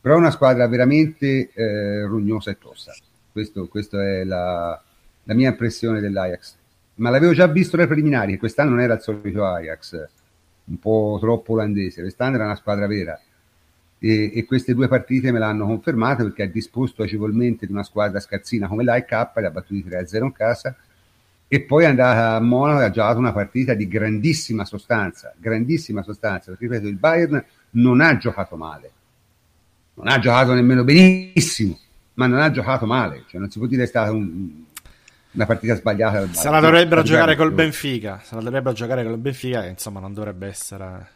però è una squadra veramente eh, rognosa e tosta questa è la, la mia impressione dell'Ajax ma l'avevo già visto nei preliminari quest'anno non era il solito Ajax un po' troppo olandese. Quest'anno era una squadra vera. E, e, queste due partite me l'hanno confermato perché ha disposto agevolmente di una squadra scazzina come l'AEK, le ha battuti 3-0 in casa e poi è andata a Monaco e ha giocato una partita di grandissima sostanza, grandissima sostanza, perché ripeto, il Bayern non ha giocato male, non ha giocato nemmeno benissimo, ma non ha giocato male, cioè non si può dire che è stato un, una partita sbagliata. Se la dovrebbero giocare col Benfica, se la dovrebbero giocare col Benfica, insomma, non dovrebbe essere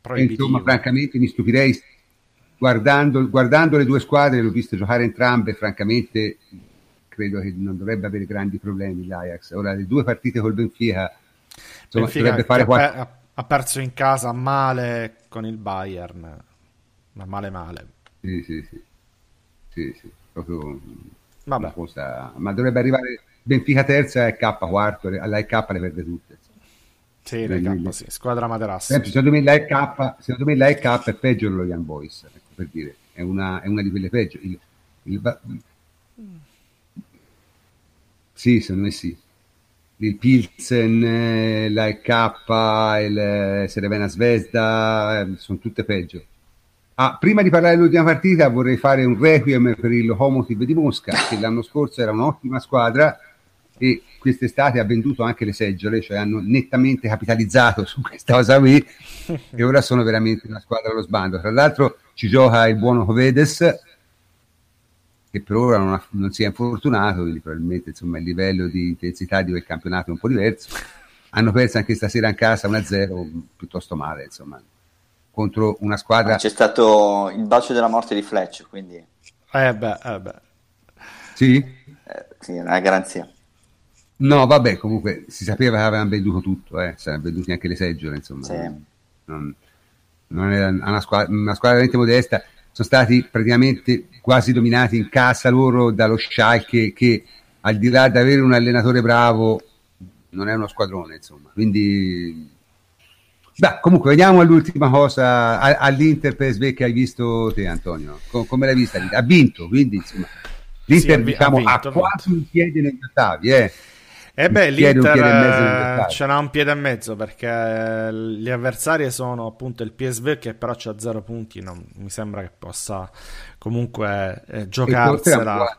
proibitivo. Insomma, francamente mi stupirei guardando, guardando le due squadre, l'ho viste giocare entrambe, francamente credo che non dovrebbe avere grandi problemi l'Ajax. Ora, le due partite col Benfica, insomma, Benfica dovrebbe fare qualche... Ha perso in casa male con il Bayern, ma male male. Sì, sì, sì. Sì, sì. Proprio Vabbè. Cosa... ma dovrebbe arrivare Benfica terza e K quarto, alla K le perde tutte. Sì, le K, sì. squadra materassa. Secondo me la EK, secondo me la EK è peggio dello Young Boys, ecco, per dire, è una, è una, di quelle peggio. Il, il, sì, secondo me sì. Il Pilsen, la EK, il Serevena Svezda, eh, sono tutte peggio. Ah, prima di parlare dell'ultima partita vorrei fare un requiem per il Lokomotiv di Mosca, che l'anno scorso era un'ottima squadra e quest'estate ha venduto anche le seggiole, cioè hanno nettamente capitalizzato su questa cosa qui e ora sono veramente una squadra allo sbando. Tra l'altro ci gioca il buono Covedes che per ora non, ha, non si è infortunato, quindi probabilmente insomma, il livello di intensità di quel campionato è un po' diverso. Hanno perso anche stasera in casa 1-0, piuttosto male, insomma, contro una squadra... C'è stato il bacio della morte di Fletch, quindi... Eh beh, eh beh. Sì? Eh, sì, è una garanzia. No, vabbè, comunque si sapeva che avevano venduto tutto, eh, si erano venduti anche le seggiole, insomma. Sì. Non, non era una squadra, una squadra veramente modesta sono stati praticamente quasi dominati in casa loro dallo Schalke che al di là di avere un allenatore bravo non è uno squadrone insomma. Quindi Beh, comunque vediamo all'ultima cosa all'Inter PSV che hai visto te Antonio. Come l'hai vista? ha vinto quindi insomma. l'Inter sì, diciamo, ha, vinto, ha quasi un piede negli ottavi eh eh beh, l'Inter ce n'ha un piede e mezzo perché gli avversari sono appunto il PSV che però ha zero punti, non mi sembra che possa comunque eh, giocarsela.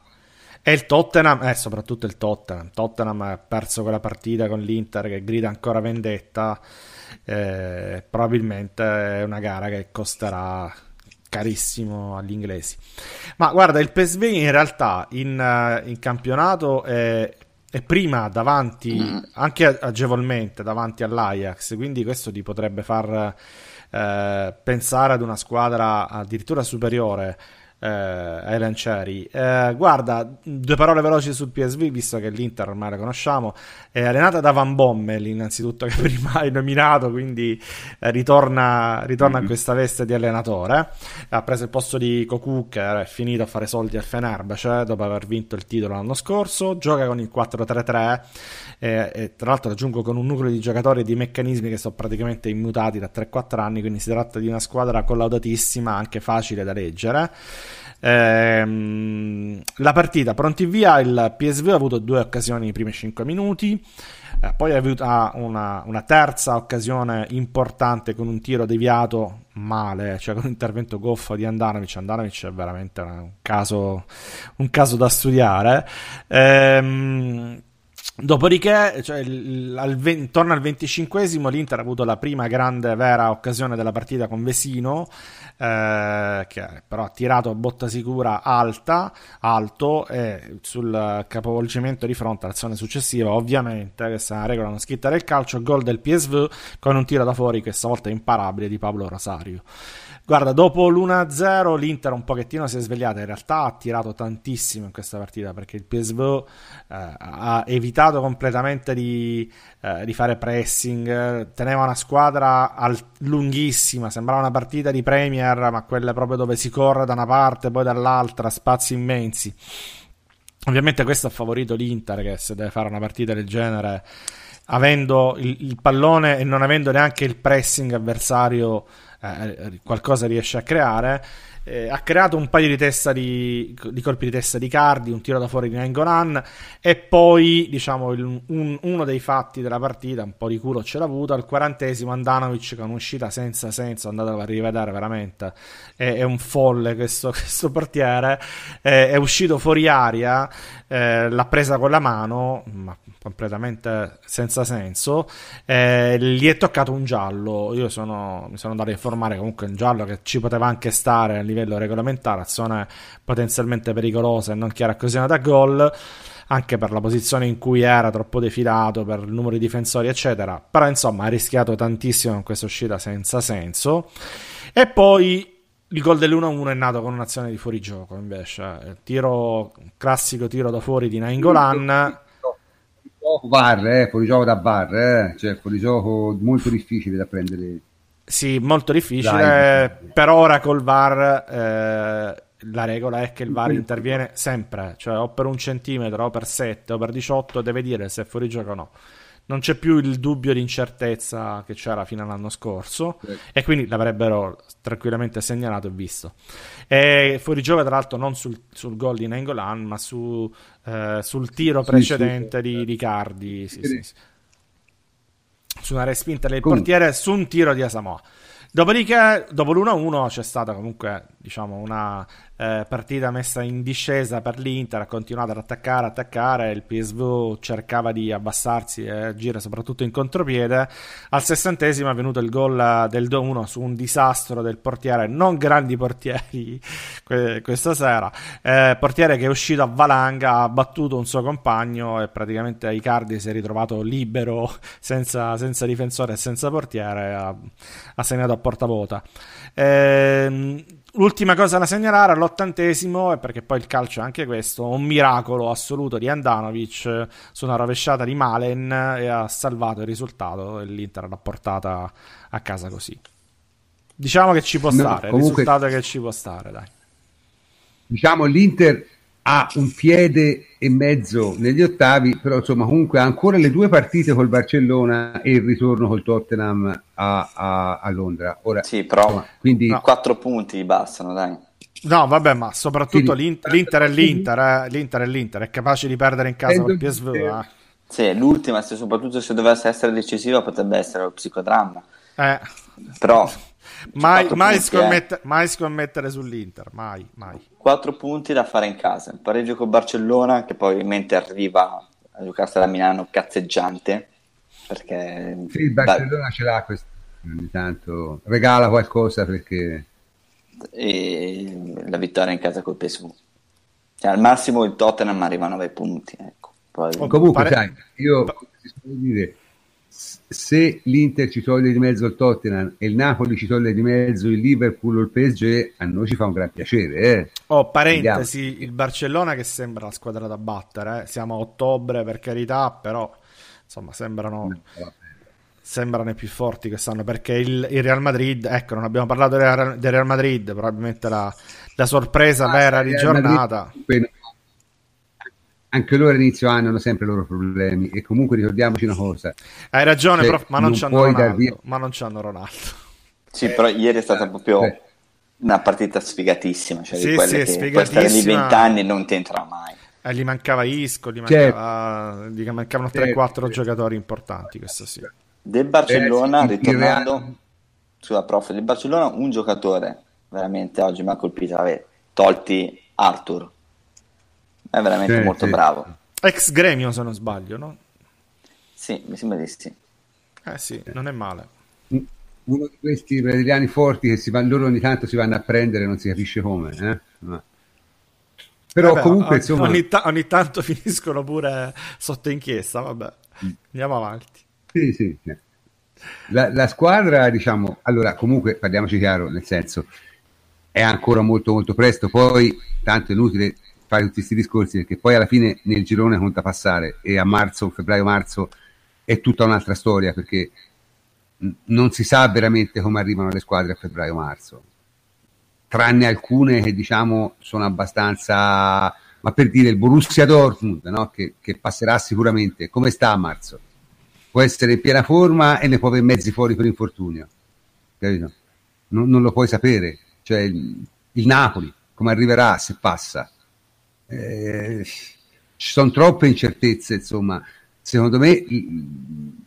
E il Tottenham, e eh, soprattutto il Tottenham. Tottenham ha perso quella partita con l'Inter che grida ancora vendetta. Eh, probabilmente è una gara che costerà carissimo agli inglesi. Ma guarda, il PSV in realtà in, eh, in campionato è e prima davanti, mm. anche agevolmente davanti all'Ajax, quindi questo ti potrebbe far eh, pensare ad una squadra addirittura superiore eh, ai lancieri. Eh, guarda, due parole veloci sul PSV, visto che l'Inter ormai la conosciamo, è allenata da Van Bommel innanzitutto che prima hai nominato, quindi eh, ritorna, ritorna mm-hmm. a questa veste di allenatore. Ha preso il posto di Cocu che è finito a fare soldi al Fenerbahce dopo aver vinto il titolo l'anno scorso, gioca con il 4-3-3 e, e tra l'altro aggiungo con un nucleo di giocatori e di meccanismi che sono praticamente immutati da 3-4 anni, quindi si tratta di una squadra collaudatissima, anche facile da leggere. Ehm, la partita pronti via, il PSV ha avuto due occasioni nei primi 5 minuti, eh, poi ha avuto una, una, terza occasione importante con un tiro deviato male, cioè con un intervento goffo di Andanovic. Andanovic è veramente un caso, un caso da studiare. Ehm, Dopodiché, cioè, al, intorno al 25 l'Inter ha avuto la prima grande vera occasione della partita con Vesino, eh, che però ha tirato a botta sicura alta, alto e sul capovolgimento di fronte all'azione successiva, ovviamente, questa è una regola non scritta del calcio, gol del PSV con un tiro da fuori che stavolta è imparabile di Pablo Rosario. Guarda, dopo l'1-0 l'Inter un pochettino si è svegliata, in realtà ha tirato tantissimo in questa partita perché il PSV eh, ha evitato completamente di, eh, di, fare pressing, teneva una squadra al- lunghissima, sembrava una partita di Premier, ma quella proprio dove si corre da una parte poi dall'altra, spazi immensi. Ovviamente questo ha favorito l'Inter che se deve fare una partita del genere avendo il, il pallone e non avendo neanche il pressing avversario eh, eh, qualcosa riesce a creare. Eh, ha creato un paio di, testa di, di, colpi di testa di Cardi, un tiro da fuori di Nangolan e poi diciamo il, un, uno dei fatti della partita, un po' di culo ce l'ha avuto, al quarantesimo Andanovic con un'uscita senza senso, andatelo a rivedere veramente, è, è un folle questo, questo portiere, è, è uscito fuori aria, eh, l'ha presa con la mano, ma completamente senza senso. Eh, gli è toccato un giallo. Io sono, mi sono andato a informare comunque un giallo che ci poteva anche stare livello regolamentare, azione potenzialmente pericolosa e non chiara occasione da gol. Anche per la posizione in cui era troppo defilato, per il numero di difensori, eccetera. Però insomma ha rischiato tantissimo in questa uscita senza senso. E poi il gol dell'1-1 è nato con un'azione di fuorigioco invece. Tiro, classico tiro da fuori di Nainggolan gioco VAR, eh, fuorigioco da VAR, eh, cioè fuorigioco molto difficile da prendere. Sì, molto difficile. Dai. Per ora col VAR eh, la regola è che il VAR interviene sempre, cioè o per un centimetro, o per 7, o per 18, deve dire se è fuorigioco o no non c'è più il dubbio di incertezza che c'era fino all'anno scorso sì. e quindi l'avrebbero tranquillamente segnalato e visto. E fuori gioco tra l'altro non sul, sul gol di Nengolan ma su, eh, sul tiro precedente sì, di, di Cardi, su una respinta del Comunque. portiere su un tiro di Asamoah. Dopodiché, dopo l'1-1 c'è stata comunque, diciamo, una, eh, partita messa in discesa per l'Inter, ha continuato ad attaccare, attaccare, il PSV cercava di abbassarsi e agire soprattutto in contropiede, al sessantesimo è venuto il gol del 2-1 su un disastro del portiere, non grandi portieri questa sera, eh, portiere che è uscito a valanga, ha battuto un suo compagno e praticamente Icardi si è ritrovato libero, senza, senza difensore e senza portiere, ha, ha segnato a porta vuota. Eh, L'ultima cosa da segnalare all'ottantesimo, è perché poi il calcio è anche questo, un miracolo assoluto di Andanovic su una rovesciata di Malen e ha salvato il risultato e l'Inter l'ha portata a casa così. Diciamo che ci può stare, no, comunque, il risultato è che ci può stare, dai. Diciamo l'Inter ha un piede e mezzo negli ottavi, però insomma comunque ha ancora le due partite col Barcellona e il ritorno col Tottenham a, a, a Londra. Ora, sì, però insomma, quindi... no. quattro punti bastano, dai. No, vabbè, ma soprattutto quindi, l'Inter, l'Inter, è l'Inter, eh, l'Inter è l'Inter, è capace di perdere in casa col PSV. Eh. Sì, l'ultima, se, soprattutto se dovesse essere decisiva, potrebbe essere lo psicodramma. Eh. Però mai, mai, scommette, eh. mai, scommettere sull'Inter, mai, mai. Quattro punti da fare in casa, il pareggio con Barcellona che poi mentre arriva a giocarsela a Milano cazzeggiante perché... Sì, il Barcellona da... ce l'ha questo, ogni tanto regala qualcosa perché... E la vittoria in casa col PSV. Cioè, al massimo il Tottenham arriva a 9 punti. Ecco. Poi... Comunque, pare... sai, io dire, se l'Inter ci toglie di mezzo il Tottenham e il Napoli ci toglie di mezzo il Liverpool o il PSG, a noi ci fa un gran piacere. Eh. Oh, parentesi, Andiamo. il Barcellona che sembra la squadra da battere, eh. siamo a ottobre per carità, però insomma sembrano... No, sembrano i più forti quest'anno perché il, il, Real Madrid, ecco, non abbiamo parlato del, del Real Madrid, probabilmente la, la sorpresa ah, vera di giornata. Madrid, anche loro all'inizio anno hanno sempre i loro problemi e comunque ricordiamoci una cosa. Hai ragione, cioè, prof, ma, non non Ronaldo, ma non c'hanno Ronaldo. Sì, però ieri è stata proprio eh. una partita sfigatissima, cioè sì, di quelle sì, che puoi stare lì vent'anni e non ti entra mai. Eh, gli mancava Isco, gli, mancava, certo. gli mancavano 3-4 certo. giocatori importanti, questo sì. Del Barcellona, eh, sì, ritornando sulla prof, del Barcellona un giocatore veramente oggi mi ha colpito, vabbè, tolti Arthur, è veramente sì, molto sì. bravo. Ex gremio, se non sbaglio, no? Sì, mi sembra di sì. Eh sì, non è male. Uno di questi brasiliani forti che si va, loro ogni tanto si vanno a prendere, non si capisce come. Eh? No. Però vabbè, comunque, ogni, insomma... Ogni, ta- ogni, tanto finiscono pure sotto inchiesta, vabbè. Andiamo avanti. Sì, sì. La, la squadra, diciamo, allora, comunque, parliamoci chiaro, nel senso, è ancora molto molto presto, poi tanto è inutile fare tutti questi discorsi perché poi alla fine nel girone conta passare e a marzo, febbraio-marzo è tutta un'altra storia perché non si sa veramente come arrivano le squadre a febbraio-marzo tranne alcune che diciamo sono abbastanza ma per dire il Borussia Dortmund no? che, che, passerà sicuramente. Come sta a marzo? Può essere in piena forma e ne può avere mezzi fuori per infortunio? Non, non lo puoi sapere. Cioè il, il Napoli come arriverà se passa eh, ci sono troppe incertezze, insomma, secondo me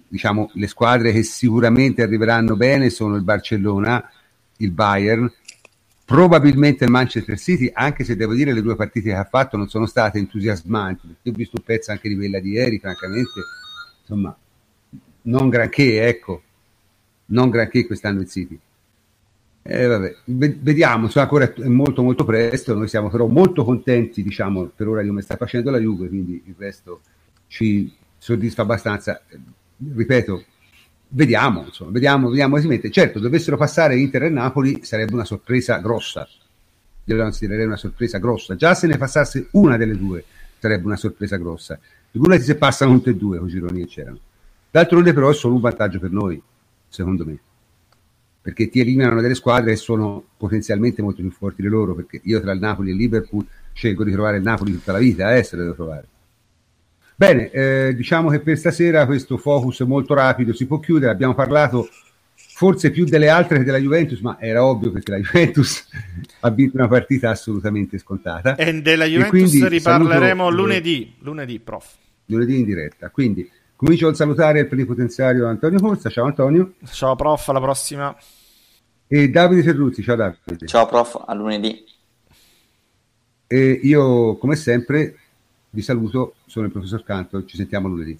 diciamo, le squadre che sicuramente arriveranno bene sono il Barcellona, il Bayern, probabilmente il Manchester City, anche se devo dire le due partite che ha fatto non sono state entusiasmanti, perché ho visto un pezzo anche di quella di ieri, francamente, insomma, non granché, ecco, non granché quest'anno il City. Eh, vabbè, vediamo, insomma, ancora è molto molto presto, noi siamo però molto contenti, diciamo, per ora di come sta facendo la Juve, quindi il resto ci soddisfa abbastanza. Ripeto, vediamo, insomma, vediamo, vediamo come si mette. Certo, dovessero passare Inter e Napoli sarebbe una sorpresa grossa, io la considererei una sorpresa grossa. Già se ne passasse una delle due sarebbe una sorpresa grossa. Figurati se passano tutte e due con gironi che c'erano. D'altronde però è solo un vantaggio per noi, secondo me perché ti eliminano delle squadre che sono potenzialmente molto più forti di loro, perché io tra il Napoli e il Liverpool scelgo di trovare il Napoli tutta la vita, eh, se lo devo trovare. Bene, eh, diciamo che per stasera questo focus molto rapido si può chiudere, abbiamo parlato forse più delle altre che della Juventus, ma era ovvio perché la Juventus ha vinto una partita assolutamente scontata. E della Juventus e riparleremo saluto, lunedì, lunedì, prof. Lunedì in diretta, quindi comincio a salutare il plenipotenziario Antonio Corsa, ciao Antonio. Ciao prof, alla prossima. E Davide Ferruzzi, ciao Davide. Ciao prof, a lunedì. E io, come sempre, vi saluto, sono il professor Canto, ci sentiamo lunedì.